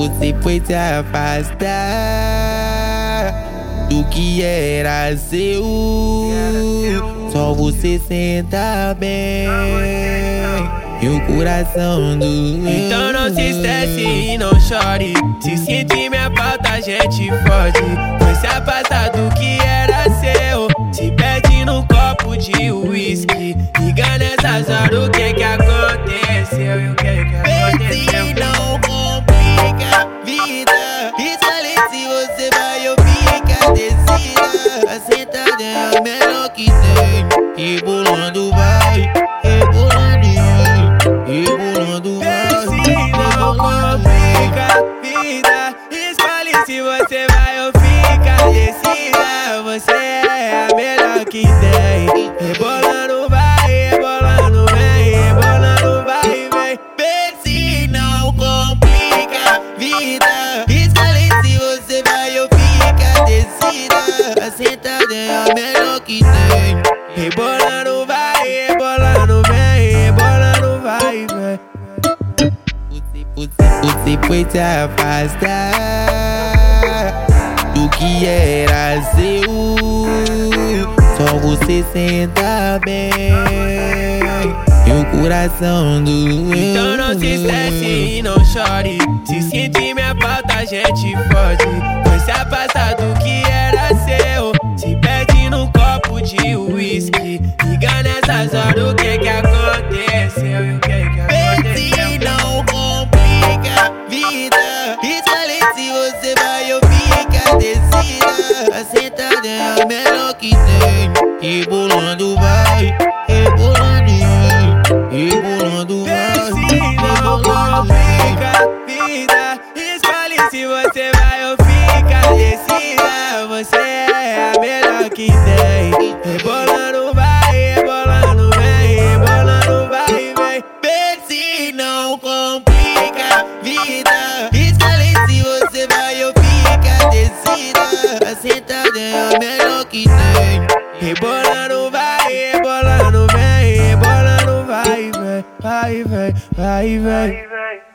Você foi se afastar do que era seu. Só você senta bem. E o coração do Então não se estresse e não chore. Se sentir minha falta, a gente fode. Foi se afastar do se você vai ou fica decida. A sentada é a melhor que tem. Rebolando vai, rebolando vai, rebolando vai. Pense não complica a vida. Escolhe se você vai ou fica decida. Você é a melhor que tem. Rebolando decida. A sentada é a melhor que tem. Rebolando vai, rebolando vem, rebolando vai, vem. Você, foi se afastar do que era seu. Só você senta bem. E o coração do Então não se estresse e não chore. Se sentir minha falta, a gente fode. Tem. Rebolando vai, rebolando vai, rebolando vai, Pense não vai. vida. Escolhe se você vai ou fica decida. Você é a melhor que tem. Rebolando vai, rebolando vem, rebolando vai, vem. Pense não complica vida. Escolhe se você vai ou fica decida. Sentada é a melhor que tem. Rebolando vai, rebolando vem, rebolando vai, vem, vai, vem, vai, vem.